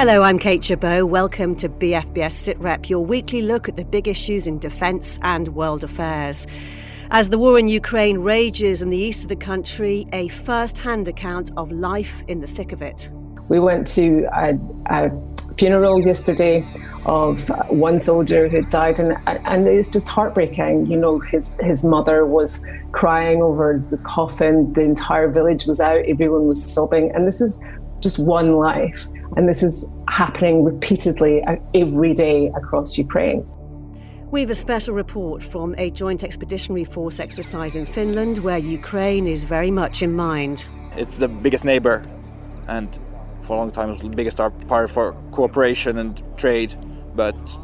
Hello, I'm Kate Chabot. Welcome to BFBS SitRep, your weekly look at the big issues in defence and world affairs. As the war in Ukraine rages in the east of the country, a first hand account of life in the thick of it. We went to a, a funeral yesterday of one soldier who died, and, and it's just heartbreaking. You know, his, his mother was crying over the coffin, the entire village was out, everyone was sobbing, and this is just one life. And this is happening repeatedly uh, every day across Ukraine. We have a special report from a joint expeditionary force exercise in Finland where Ukraine is very much in mind. It's the biggest neighbor, and for a long time it was the biggest partner for cooperation and trade. But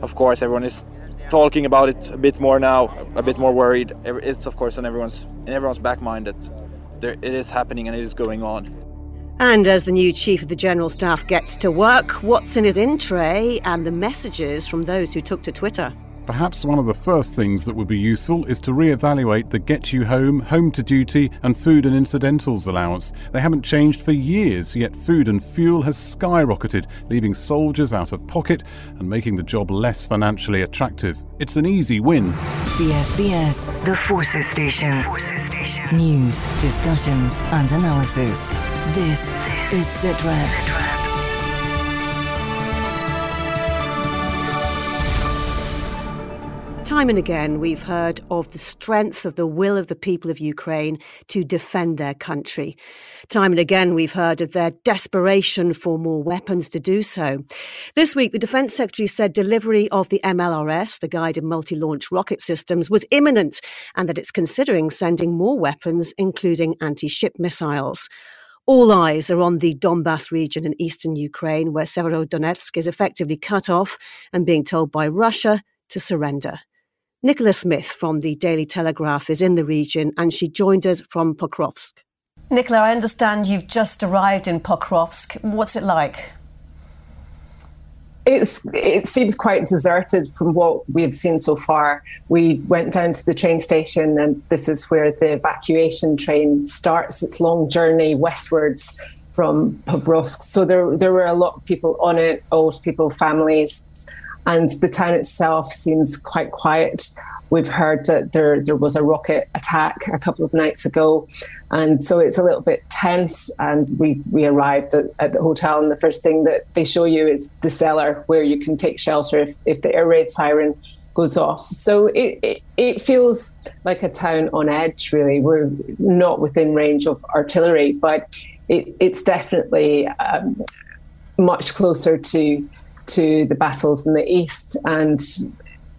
of course, everyone is talking about it a bit more now, a bit more worried. It's of course on everyone's in everyone's back mind that there, it is happening and it is going on. And as the new Chief of the General Staff gets to work, what's in his in tray and the messages from those who took to Twitter? Perhaps one of the first things that would be useful is to re-evaluate the Get You Home, Home to Duty and Food and Incidentals allowance. They haven't changed for years, yet food and fuel has skyrocketed, leaving soldiers out of pocket and making the job less financially attractive. It's an easy win. BFBS, the Forces Station. Forces Station. News, discussions and analysis. This is SITREP. Time and again, we've heard of the strength of the will of the people of Ukraine to defend their country. Time and again, we've heard of their desperation for more weapons to do so. This week, the Defence Secretary said delivery of the MLRS, the Guided Multi Launch Rocket Systems, was imminent and that it's considering sending more weapons, including anti ship missiles. All eyes are on the Donbass region in eastern Ukraine, where Severodonetsk is effectively cut off and being told by Russia to surrender. Nicola Smith from the Daily Telegraph is in the region and she joined us from Pokrovsk. Nicola, I understand you've just arrived in Pokrovsk. What's it like? It's, it seems quite deserted from what we've seen so far. We went down to the train station, and this is where the evacuation train starts its long journey westwards from Pokrovsk. So there, there were a lot of people on it, old people, families, and the town itself seems quite quiet. We've heard that there there was a rocket attack a couple of nights ago, and so it's a little bit tense. And we we arrived at, at the hotel, and the first thing that they show you is the cellar where you can take shelter if if the air raid siren goes off. So it, it, it, feels like a town on edge, really. We're not within range of artillery, but it, it's definitely um, much closer to to the battles in the east and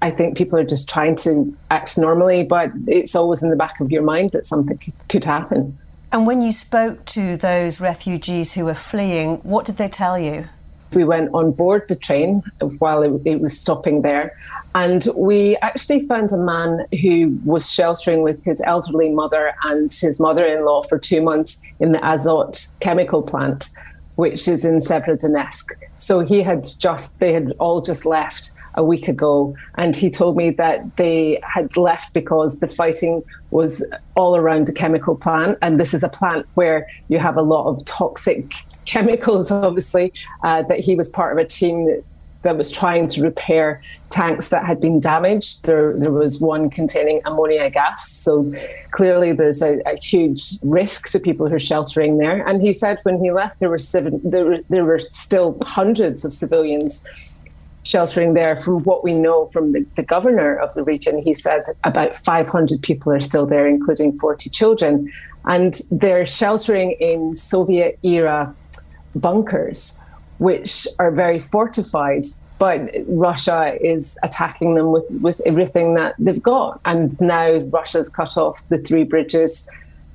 I think people are just trying to act normally, but it's always in the back of your mind that something could happen. And when you spoke to those refugees who were fleeing, what did they tell you? We went on board the train while it, it was stopping there, and we actually found a man who was sheltering with his elderly mother and his mother in law for two months in the Azot chemical plant which is in Severodonetsk. So he had just, they had all just left a week ago. And he told me that they had left because the fighting was all around the chemical plant. And this is a plant where you have a lot of toxic chemicals, obviously, uh, that he was part of a team that that was trying to repair tanks that had been damaged. There, there was one containing ammonia gas. So clearly, there's a, a, huge risk to people who are sheltering there. And he said when he left, there were seven, there were, there were still hundreds of civilians sheltering there. From what we know from the, the governor of the region, he said about 500 people are still there, including 40 children, and they're sheltering in Soviet era bunkers which are very fortified but Russia is attacking them with, with everything that they've got. And now Russia's cut off the three bridges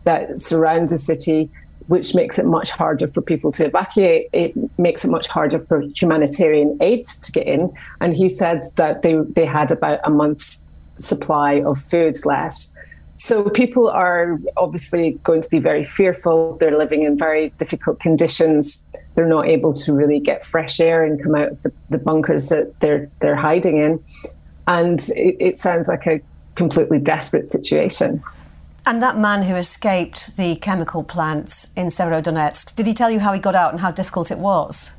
that surround the city, which makes it much harder for people to evacuate. It makes it much harder for humanitarian aid to get in. And he said that they, they had about a month's supply of food left. So people are obviously going to be very fearful. They're living in very difficult conditions they're not able to really get fresh air and come out of the, the bunkers that they're they're hiding in, and it, it sounds like a completely desperate situation. And that man who escaped the chemical plants in Severodonetsk, did he tell you how he got out and how difficult it was?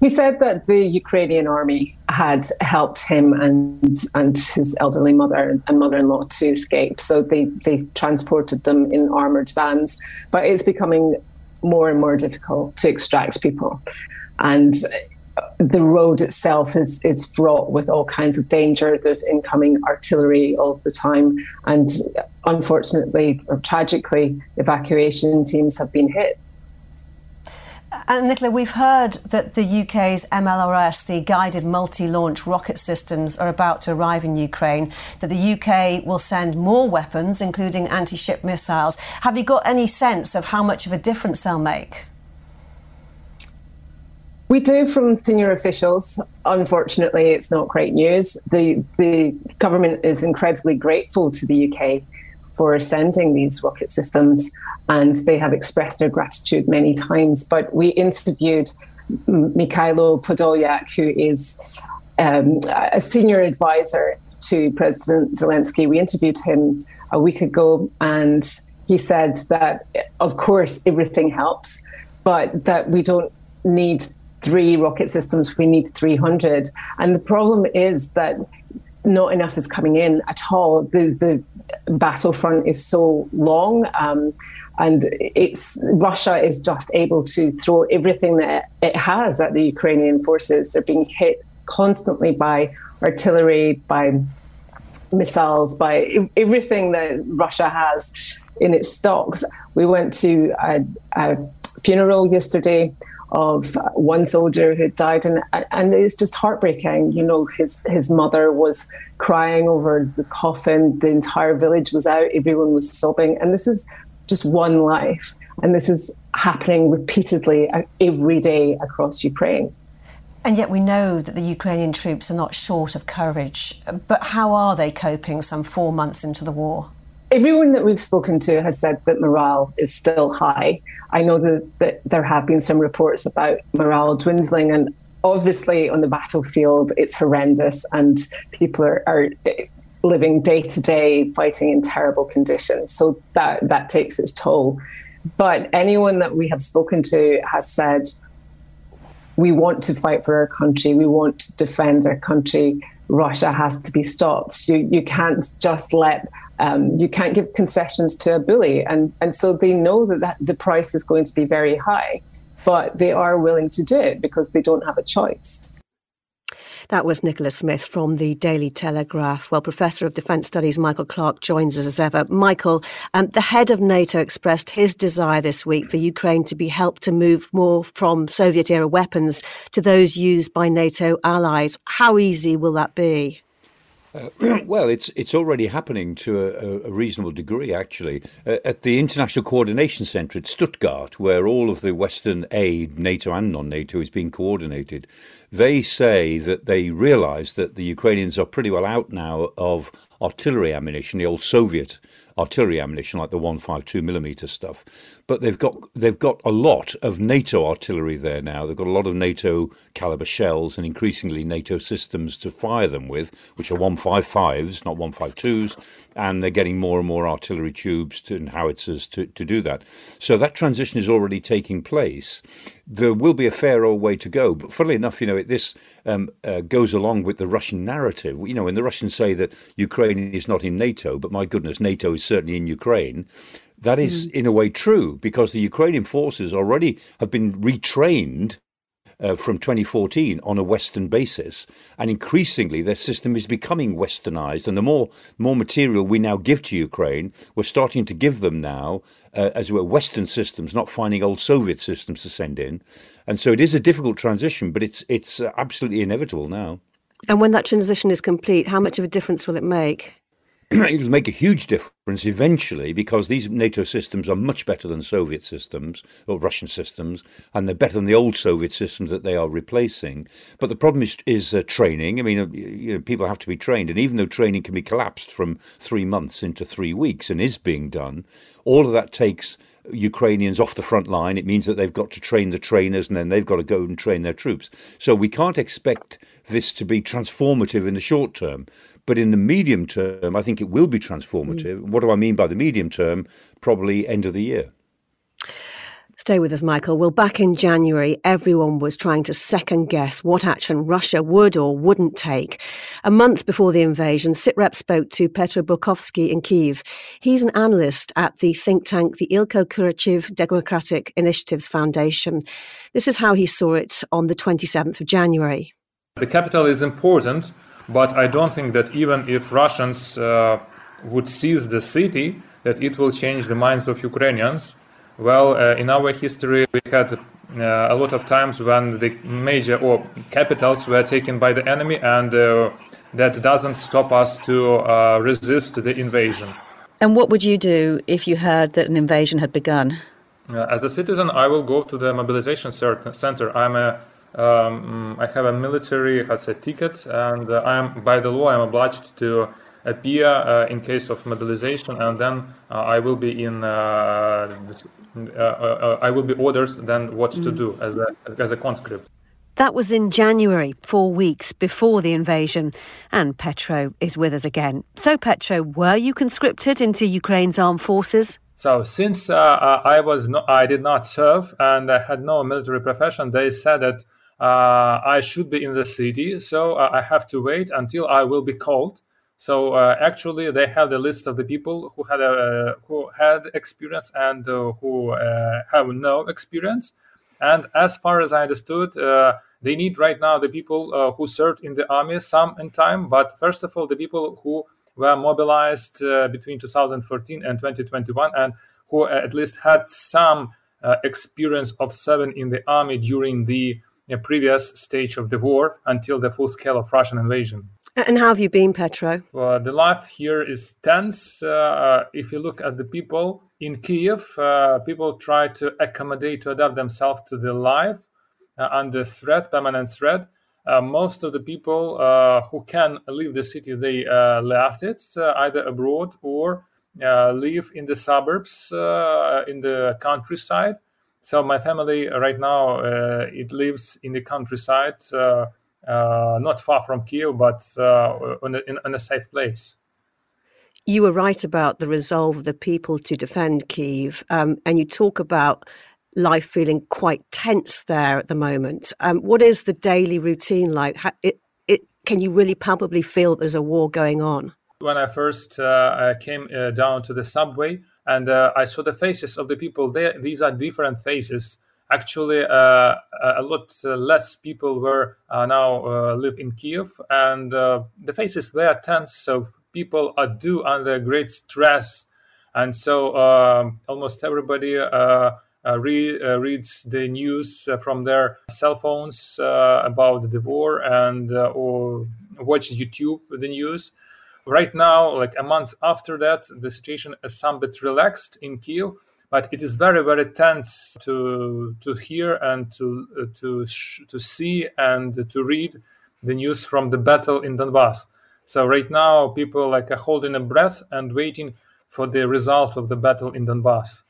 He said that the Ukrainian army had helped him and and his elderly mother and mother-in-law to escape. So they, they transported them in armored vans. But it's becoming more and more difficult to extract people. And the road itself is is fraught with all kinds of danger. There's incoming artillery all the time, and unfortunately or tragically, evacuation teams have been hit. And Nicola, we've heard that the UK's MLRS, the guided multi launch rocket systems, are about to arrive in Ukraine, that the UK will send more weapons, including anti ship missiles. Have you got any sense of how much of a difference they'll make? We do from senior officials. Unfortunately, it's not great news. The, the government is incredibly grateful to the UK for sending these rocket systems and they have expressed their gratitude many times. But we interviewed Mikhailo Podolyak, who is um, a senior advisor to President Zelensky. We interviewed him a week ago, and he said that, of course, everything helps, but that we don't need three rocket systems, we need 300. And the problem is that not enough is coming in at all. The, the battlefront is so long. Um, and it's Russia is just able to throw everything that it has at the Ukrainian forces. They're being hit constantly by artillery, by missiles, by everything that Russia has in its stocks. We went to a, a funeral yesterday of one soldier who died, and and it's just heartbreaking. You know, his his mother was crying over the coffin. The entire village was out. Everyone was sobbing, and this is just one life. And this is happening repeatedly uh, every day across Ukraine. And yet we know that the Ukrainian troops are not short of courage. But how are they coping some four months into the war? Everyone that we've spoken to has said that morale is still high. I know that, that there have been some reports about morale dwindling, and obviously on the battlefield, it's horrendous, and people are, are eh, living day to day fighting in terrible conditions. So that that takes its toll. But anyone that we have spoken to has said we want to fight for our country, we want to defend our country. Russia has to be stopped. You you can't just let um, you can't give concessions to a bully, and and so they know that, that the price is going to be very high, but they are willing to do it because they don't have a choice. That was Nicola Smith from the Daily Telegraph. Well, Professor of Defence Studies Michael Clark joins us as ever. Michael, um, the head of NATO expressed his desire this week for Ukraine to be helped to move more from Soviet era weapons to those used by NATO allies. How easy will that be? Uh, well, it's it's already happening to a, a reasonable degree, actually. Uh, at the International Coordination Centre at Stuttgart, where all of the Western aid, NATO and non-NATO, is being coordinated, they say that they realise that the Ukrainians are pretty well out now of artillery ammunition, the old Soviet artillery ammunition like the 152 millimeter stuff. But they've got they've got a lot of NATO artillery there now. They've got a lot of NATO caliber shells and increasingly NATO systems to fire them with, which are 155s, not 152s, and they're getting more and more artillery tubes to, and howitzers to, to do that. So that transition is already taking place. There will be a fair old way to go. But funnily enough, you know, it, this um, uh, goes along with the Russian narrative. You know, when the Russians say that Ukraine is not in NATO, but my goodness, NATO is certainly in Ukraine. That is, mm. in a way, true because the Ukrainian forces already have been retrained uh, from 2014 on a Western basis, and increasingly their system is becoming Westernized. And the more more material we now give to Ukraine, we're starting to give them now uh, as well Western systems, not finding old Soviet systems to send in. And so it is a difficult transition, but it's it's uh, absolutely inevitable now. And when that transition is complete, how much of a difference will it make? it'll make a huge difference eventually because these NATO systems are much better than Soviet systems or Russian systems, and they're better than the old Soviet systems that they are replacing. But the problem is, is uh, training. I mean, uh, you know, people have to be trained, and even though training can be collapsed from three months into three weeks and is being done, all of that takes Ukrainians off the front line. It means that they've got to train the trainers and then they've got to go and train their troops. So we can't expect this to be transformative in the short term. But in the medium term, I think it will be transformative. Mm. What do I mean by the medium term? Probably end of the year. Stay with us, Michael. Well, back in January, everyone was trying to second guess what action Russia would or wouldn't take. A month before the invasion, SITREP spoke to Petro Burkovskyi in Kiev. He's an analyst at the think tank, the Ilko Kucheriv Democratic Initiatives Foundation. This is how he saw it on the 27th of January. The capital is important, but I don't think that even if Russians uh, would seize the city, that it will change the minds of Ukrainians well, uh, in our history, we had uh, a lot of times when the major or capitals were taken by the enemy, and uh, that doesn't stop us to uh, resist the invasion. And what would you do if you heard that an invasion had begun? Uh, as a citizen, I will go to the mobilization center. I'm a um, I have a military has a ticket, and uh, I am by the law I'm obliged to appear uh, in case of mobilization, and then uh, I will be in uh, uh, I will be orders then what mm. to do as a as a conscript. That was in January, four weeks before the invasion. And Petro is with us again. So, Petro, were you conscripted into Ukraine's armed forces? So, since uh, uh I was no, I did not serve and I had no military profession, they said that uh, I should be in the city. So uh, I have to wait until I will be called. So uh, actually, they had a list of the people who had a, who had experience and uh, who uh, have no experience. And as far as I understood, they need right now the people who served in the army some in time. But first of all, the people who were mobilized between 2014 and 2021 and who at least had some experience of serving in the army during the previous stage of the war until the full scale of Russian invasion. And how have you been, Petro? Well, the life here is tense. Uh, if you look at the people in Kiev, uh, people try to accommodate, to adapt themselves to the life uh, under threat, permanent threat. Uh, most of the people uh, who can leave the city, they uh, left it either abroad or live in the suburbs, in the countryside. So my family right now it lives in the countryside uh, not far from Kiev, but uh, in, a, in a safe place. You were right about the resolve of the people to defend Kiev, um, and you talk about life feeling quite tense there at the moment. Um, what is the daily routine like? How, it, it, can you really palpably feel there's a war going on? When I first uh, came uh, down to the subway and uh, I saw the faces of the people there, these are different faces actually uh, a lot less people were uh, now uh, live in Kiev, and the faces there tense. So people are due under great stress, and so um, almost everybody. Uh, re- uh, reads the news uh, from their cell phones about the war and or watch YouTube the news. Right now, like a month after that, the situation is somewhat relaxed in Kiev, but it is very very tense to to hear and to uh, to sh- to see and to read the news from the battle in Donbass. So right now people like are holding a breath and waiting for the result of the battle in Donbass.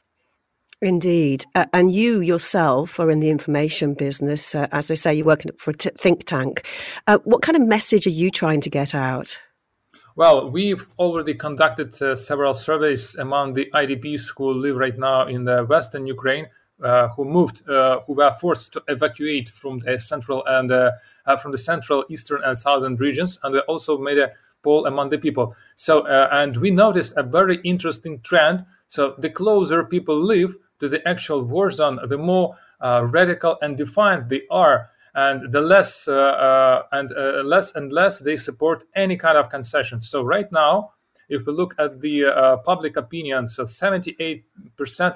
Indeed. Uh, and you yourself are in the information business. Uh, as I say, you're working for a t- think tank. Uh, what kind of message are you trying to get out? Well, we've already conducted uh, several surveys among the IDPs who live right now in the western Ukraine, uh, who moved, uh, who were forced to evacuate from the central and uh, uh, from the central, eastern, and southern regions, and we also made a poll among the people. So, uh, and we noticed a very interesting trend. So, the closer people live to the actual war zone, the more radical and defiant they are and the less uh, uh, and uh, less and less they support any kind of concessions. So right now, if we look at the public opinion, so 78%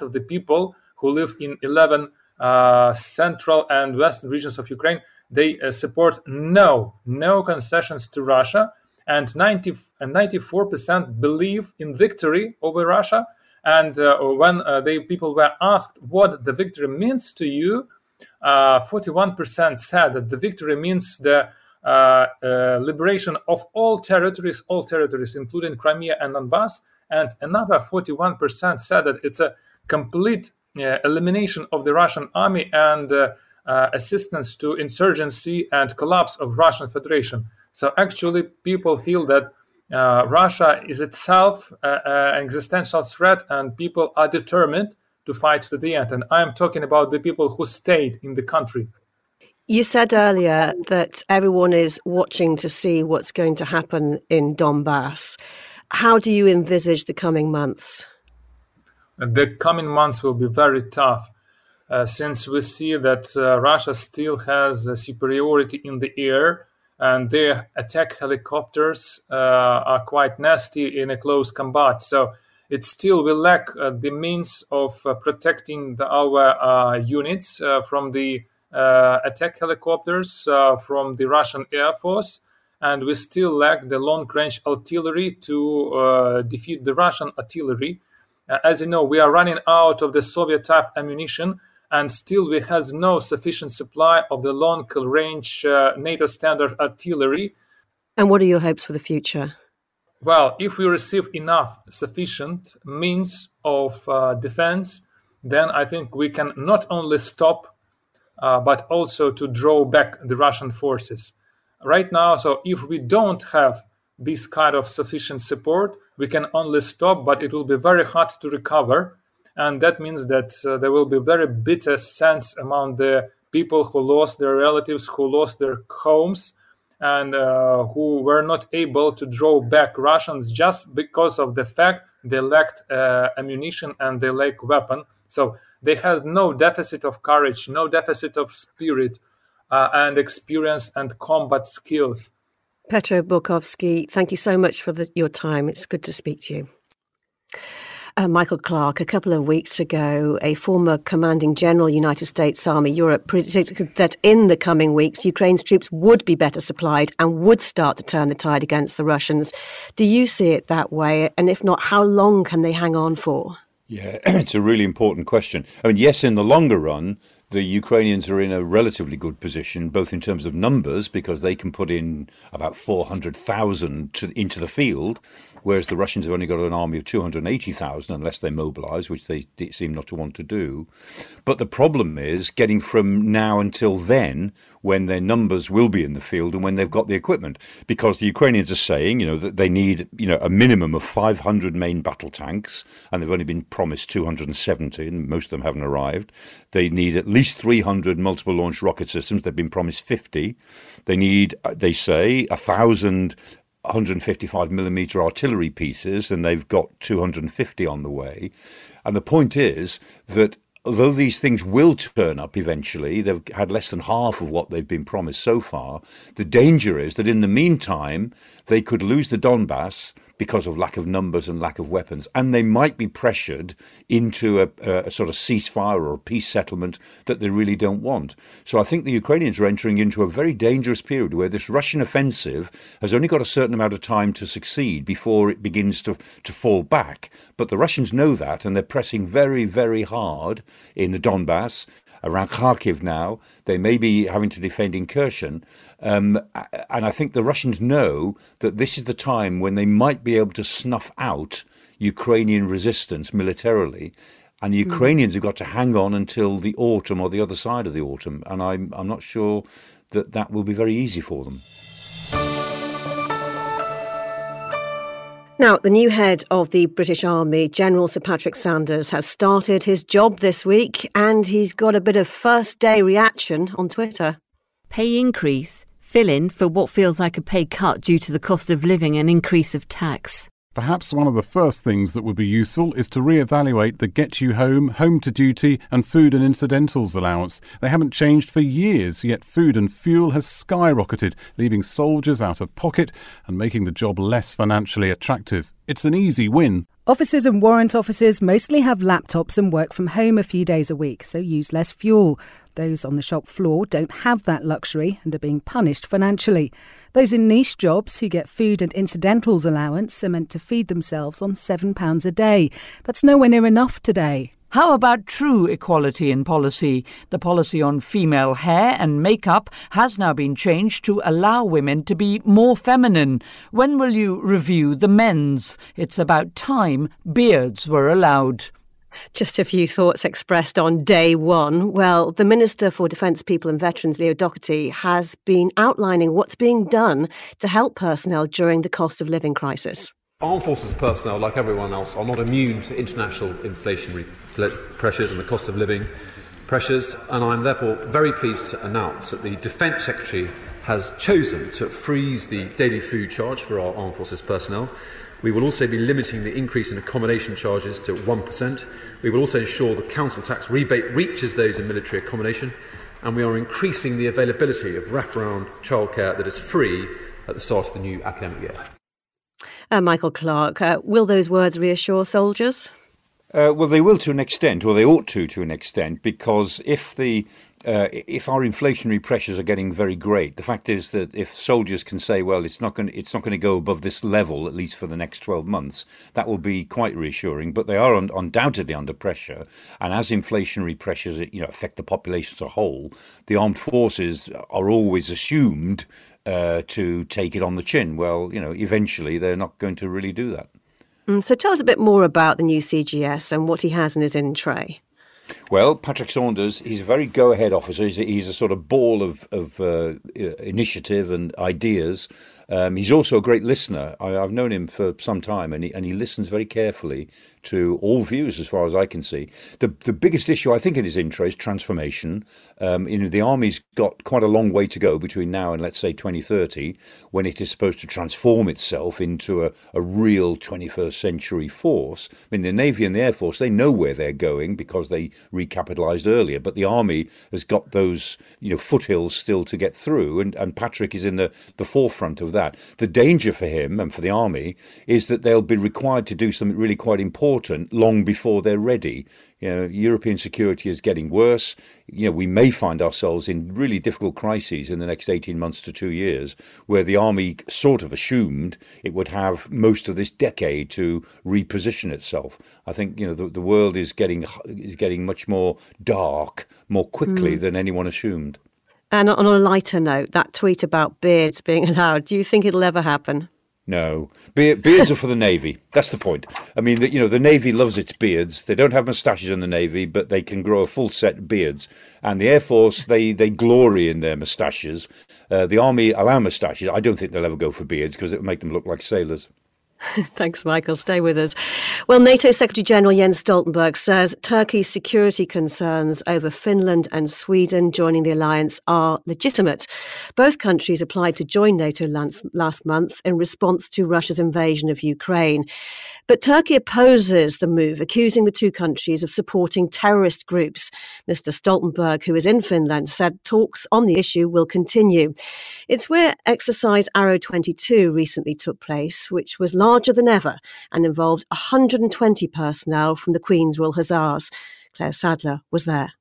of the people who live in 11 central and western regions of Ukraine, they support no, no concessions to Russia and 90 and 94% believe in victory over Russia. And uh, when uh, they people were asked what the victory means to you, 41% said that the victory means the uh, uh, liberation of all territories, all territories, including Crimea and Donbass. And another 41% said that it's a complete elimination of the Russian army and assistance to insurgency and collapse of Russian Federation. So actually, people feel that uh, Russia is itself uh, an existential threat, and people are determined to fight to the end. And I'm talking about the people who stayed in the country. You said earlier that everyone is watching to see what's going to happen in Donbass. How do you envisage the coming months? The coming months will be very tough. Uh, since we see that uh, Russia still has a superiority in the air and their attack helicopters uh, are quite nasty in a close combat. So it still will lack uh, the means of uh, protecting the, our uh, units from the attack helicopters from the Russian Air Force. And we still lack the long range artillery to defeat the Russian artillery. as you know, we are running out of the Soviet type ammunition and still we has no sufficient supply of the long range uh, NATO standard artillery. And what are your hopes for the future? Well, if we receive enough sufficient means of uh, defense, then I think we can not only stop, uh, but also to draw back the Russian forces. Right now, so if we don't have this kind of sufficient support, we can only stop, but it will be very hard to recover and that means that uh, there will be very bitter sense among the people who lost their relatives, who lost their homes, and uh, who were not able to draw back Russians just because of the fact they lacked uh, ammunition and they lacked weapon. So they had no deficit of courage, no deficit of spirit uh, and experience and combat skills. Petro Burkovskyi, thank you so much for the, your time. It's good to speak to you. Uh, Michael Clark a couple of weeks ago, a former commanding general, United States Army Europe, predicted that in the coming weeks, Ukraine's troops would be better supplied and would start to turn the tide against the Russians. Do you see it that way? And if not, how long can they hang on for? Yeah, it's a really important question. I mean, yes, in the longer run, the Ukrainians are in a relatively good position, both in terms of numbers, because they can put in about 400,000 into the field, whereas the Russians have only got an army of 280,000 unless they mobilize, which they seem not to want to do. But the problem is getting from now until then, when their numbers will be in the field and when they've got the equipment, because the Ukrainians are saying, you know, that they need, you know, a minimum of 500 main battle tanks, and they've only been promised 270, and most of them haven't arrived. They need at least 300 multiple launch rocket systems. They've been promised 50. They need, uh, they say, a thousand 155 millimeter artillery pieces, and they've got 250 on the way. And the point is that although these things will turn up eventually, they've had less than half of what they've been promised so far. The danger is that in the meantime, they could lose the Donbass because of lack of numbers and lack of weapons. And they might be pressured into a, a, sort of ceasefire or a peace settlement that they really don't want. So I think the Ukrainians are entering into a very dangerous period where this Russian offensive has only got a certain amount of time to succeed before it begins to, to fall back. But the Russians know that and they're pressing very, very hard in the Donbass around Kharkiv now. They may be having to defend in Kherson. Um, and I think the Russians know that this is the time when they might be able to snuff out Ukrainian resistance militarily. And the hmm. Ukrainians have got to hang on until the autumn or the other side of the autumn. And I'm, I'm not sure that that will be very easy for them. Now, the new head of the British Army, General Sir Patrick Sanders, has started his job this week and he's got a bit of first day reaction on Twitter. Pay increase, fill in for what feels like a pay cut due to the cost of living and increase of tax. Perhaps one of the first things that would be useful is to re-evaluate the Get You Home, Home to Duty and Food and Incidentals allowance. They haven't changed for years, yet food and fuel has skyrocketed, leaving soldiers out of pocket and making the job less financially attractive. It's an easy win. Officers and warrant officers mostly have laptops and work from home a few days a week, so use less fuel. Those on the shop floor don't have that luxury and are being punished financially. Those in niche jobs who get food and incidentals allowance are meant to feed themselves on £7 a day. That's nowhere near enough today. How about true equality in policy? The policy on female hair and makeup has now been changed to allow women to be more feminine. When will you review the men's? It's about time beards were allowed. Just a few thoughts expressed on day one. Well, the Minister for Defence, People and Veterans, Leo Docherty, has been outlining what's being done to help personnel during the cost of living crisis. Armed Forces personnel, like everyone else, are not immune to international inflationary pressures and the cost of living pressures, and I'm therefore very pleased to announce that the Defence Secretary has chosen to freeze the daily food charge for our armed forces personnel. We will also be limiting the increase in accommodation charges to 1%. We will also ensure the council tax rebate reaches those in military accommodation, and we are increasing the availability of wraparound childcare that is free at the start of the new academic year. Uh, Michael Clarke, uh, will those words reassure soldiers? Uh, well, they will to an extent, or they ought to to an extent, because if the uh, if our inflationary pressures are getting very great, the fact is that if soldiers can say, well, it's not going it's not going to go above this level at least for the next twelve months, that will be quite reassuring. But they are un- undoubtedly under pressure, and as inflationary pressures you know affect the population as a whole, the armed forces are always assumed uh, to take it on the chin. Well, you know, eventually they're not going to really do that. Mm, so tell us a bit more about the new CGS and what he has in his in tray. Well, Patrick Sanders, he's a very go-ahead officer. He's a, he's a sort of ball of, of uh, initiative and ideas. Um, he's also a great listener. I, have known him for some time, and he, and he listens very carefully to all views, as far as I can see. The the biggest issue I think in his intro is transformation. Um, you know, the army's got quite a long way to go between now and let's say 2030, when it is supposed to transform itself into a, a real 21st century force. I mean, the navy and the air force they know where they're going because they recapitalised earlier, but the army has got those you know foothills still to get through, and and Patrick is in the the forefront of that. The danger for him and for the army is that they'll be required to do something really quite important important long before they're ready. You know, European security is getting worse. You know, we may find ourselves in really difficult crises in the next 18 months to two years, where the army sort of assumed it would have most of this decade to reposition itself. I think you know the, the world is getting is getting much more dark more quickly mm. than anyone assumed. And on a lighter note, that tweet about beards being allowed, do you think it'll ever happen? No, beards are for the navy. That's the point. I mean, you know, the navy loves its beards. They don't have moustaches in the navy, but they can grow a full set of beards. And the air force, they they glory in their moustaches. Uh, the army allow moustaches. I don't think they'll ever go for beards because it would make them look like sailors. Thanks, Michael. Stay with us. Well, NATO Secretary General Jens Stoltenberg says Turkey's security concerns over Finland and Sweden joining the alliance are legitimate. Both countries applied to join NATO last month in response to Russia's invasion of Ukraine. But Turkey opposes the move, accusing the two countries of supporting terrorist groups. Mr. Stoltenberg, who is in Finland, said talks on the issue will continue. It's where exercise Arrow 22 recently took place, which was larger than ever and involved 120 personnel from the Queen's Royal Hussars. Claire Sadler was there.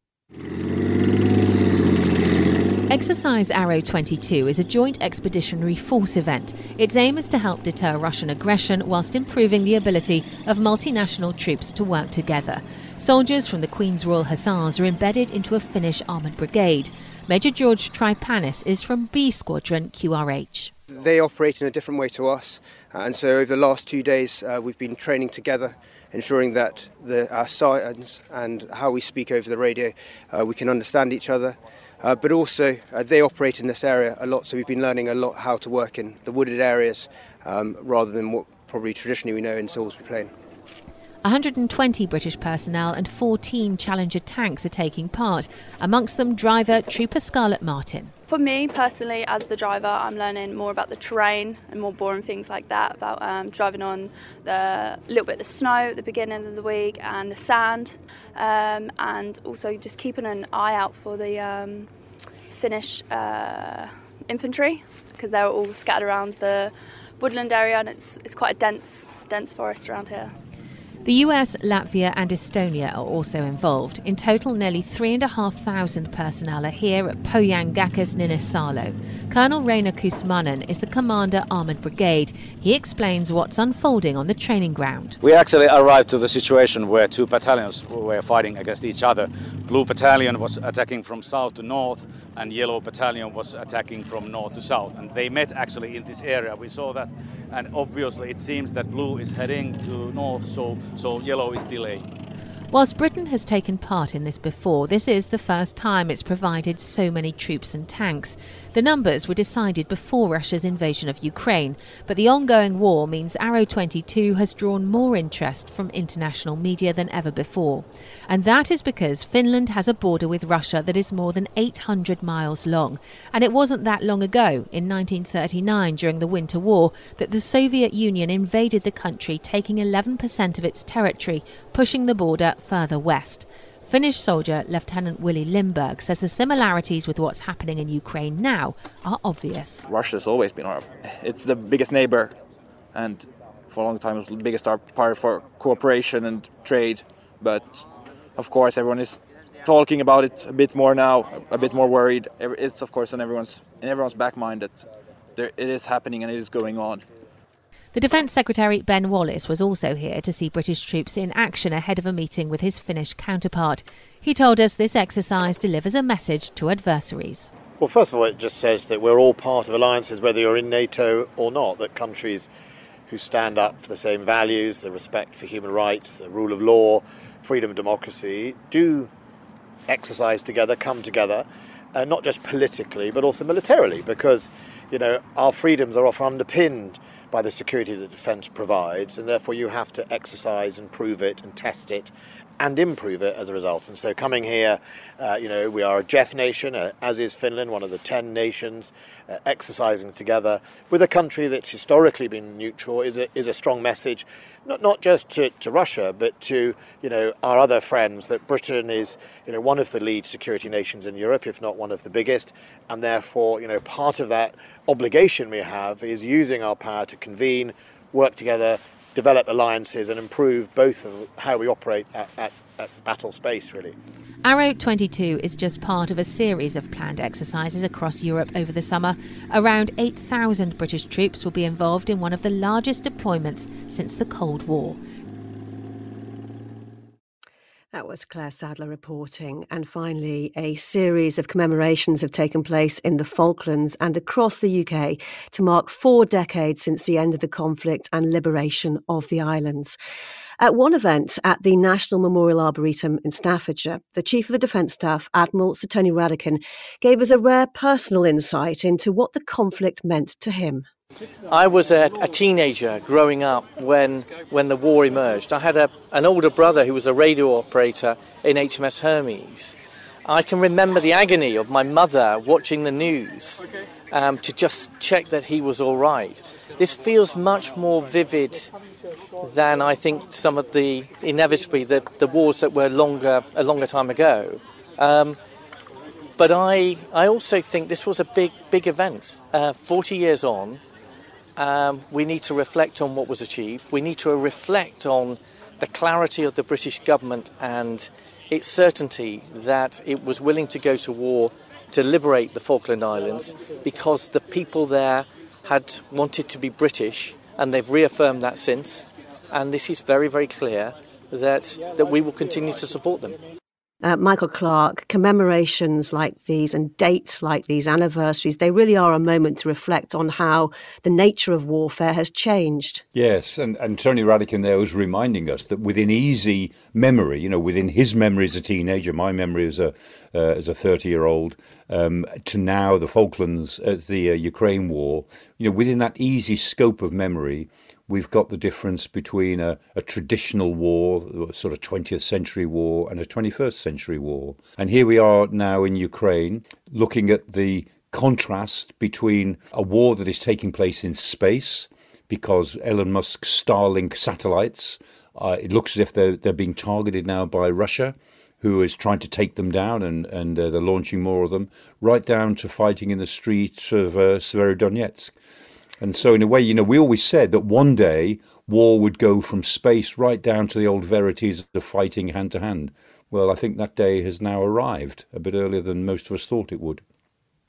Exercise Arrow 22 is a joint expeditionary force event. Its aim is to help deter Russian aggression whilst improving the ability of multinational troops to work together. Soldiers from the Queen's Royal Hussars are embedded into a Finnish armoured brigade. Major George Tripanis is from B Squadron QRH. They operate in a different way to us, uh, and so over the last two days uh, we've been training together, ensuring that the, our signs and how we speak over the radio, uh, we can understand each other. Uh, but also, uh, they operate in this area a lot, so we've been learning a lot how to work in the wooded areas um, rather than what probably traditionally we know in Salisbury Plain. 120 British personnel and 14 Challenger tanks are taking part, amongst them driver Trooper Scarlett Martin. For me personally, as the driver, I'm learning more about the terrain and more boring things like that, about um, driving on the little bit of the snow at the beginning of the week and the sand, um, and also just keeping an eye out for the um, Finnish uh, infantry because they're all scattered around the woodland area and it's, it's quite a dense, dense forest around here. The US, Latvia, and Estonia are also involved. In total, nearly 3,500 personnel are here at Pohjankangas Niinisalo. Colonel Rainer Kusmanen is the commander Armoured Brigade. He explains what's unfolding on the training ground. We actually arrived to the situation where two battalions were fighting against each other. Blue Battalion was attacking from south to north, and Yellow Battalion was attacking from north to south. And they met actually in this area. We saw that, and obviously it seems that Blue is heading to north, so, so Yellow is delaying. Whilst Britain has taken part in this before, this is the first time it's provided so many troops and tanks. The numbers were decided before Russia's invasion of Ukraine, but the ongoing war means Arrow 22 has drawn more interest from international media than ever before. And that is because Finland has a border with Russia that is more than 800 miles long. And it wasn't that long ago, in 1939, during the Winter War, that the Soviet Union invaded the country, taking 11% of its territory, pushing the border further west. Finnish soldier Lieutenant Willy Limberg says the similarities with what's happening in Ukraine now are obvious. Russia's always been our, it's the biggest neighbor, and for a long time it was the biggest partner for cooperation and trade. But of course, everyone is talking about it a bit more now, a bit more worried. It's of course on everyone's in everyone's back mind that there, it is happening and it is going on. The Defence Secretary Ben Wallace was also here to see British troops in action ahead of a meeting with his Finnish counterpart. He told us this exercise delivers a message to adversaries. Well, first of all, it just says that we're all part of alliances, whether you're in NATO or not, that countries who stand up for the same values, the respect for human rights, the rule of law, freedom democracy, do exercise together, come together, uh, not just politically, but also militarily, because, you know, our freedoms are often underpinned by the security that defence provides, and therefore you have to exercise and prove it and test it and improve it as a result. And so, coming here, uh, you know, we are a JEF nation, uh, as is Finland, one of the 10 nations, uh, exercising together with a country that's historically been neutral is a, is a strong message, not, not just to, to Russia, but to, you know, our other friends that Britain is, you know, one of the lead security nations in Europe, if not one of the biggest, and therefore, you know, part of that obligation we have is using our power to convene, work together, develop alliances, and improve both of how we operate at, at, at battle space, really. Arrow 22 is just part of a series of planned exercises across Europe over the summer. Around 8,000 British troops will be involved in one of the largest deployments since the Cold War. That was Claire Sadler reporting. And finally, a series of commemorations have taken place in the Falklands and across the UK to mark four decades since the end of the conflict and liberation of the islands. At one event at the National Memorial Arboretum in Staffordshire, the Chief of the Defence Staff, Admiral Sir Tony Radakin, gave us a rare personal insight into what the conflict meant to him. I was a, a, teenager growing up when when the war emerged. I had a, an older brother who was a radio operator in HMS Hermes. I can remember the agony of my mother watching the news um, to just check that he was all right. This feels much more vivid than I think some of the inevitably the, the wars that were longer a longer time ago. Um, but I I also think this was a big big event. Uh, Forty years on um, we need to reflect on what was achieved. We need to reflect on the clarity of the British government and its certainty that it was willing to go to war to liberate the Falkland Islands because the people there had wanted to be British and they've reaffirmed that since. And this is very, very clear that, that we will continue to support them. Uh, Michael Clarke, commemorations like these and dates like these, anniversaries, they really are a moment to reflect on how the nature of warfare has changed. Yes, and, and Tony Radakin there was reminding us that within easy memory, you know, within his memory as a teenager, my memory as a uh, as a 30 year old, um, to now the Falklands, uh, the uh, Ukraine war, you know, within that easy scope of memory, we've got the difference between a, a, traditional war, sort of 20th century war, and a 21st century war. And here we are now in Ukraine looking at the contrast between a war that is taking place in space because Elon Musk's Starlink satellites, uh, it looks as if they're, they're being targeted now by Russia. Who is trying to take them down, and, and uh, they're launching more of them, right down to fighting in the streets of uh, Severodonetsk. And so, in a way, you know, we always said that one day war would go from space right down to the old verities of fighting hand to hand. Well, I think that day has now arrived a bit earlier than most of us thought it would.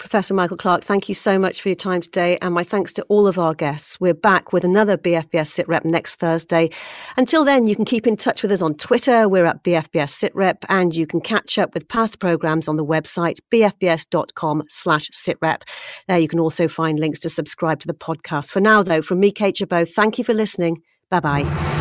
Professor Michael Clarke, thank you so much for your time today, and my thanks to all of our guests. We're back with another BFBS SITREP next Thursday. Until then, you can keep in touch with us on Twitter. We're at BFBS SITREP, and you can catch up with past programmes on the website bfbs.com slash sitrep. There you can also find links to subscribe to the podcast. For now, though, from me, Kate Chabot, thank you for listening. Bye bye.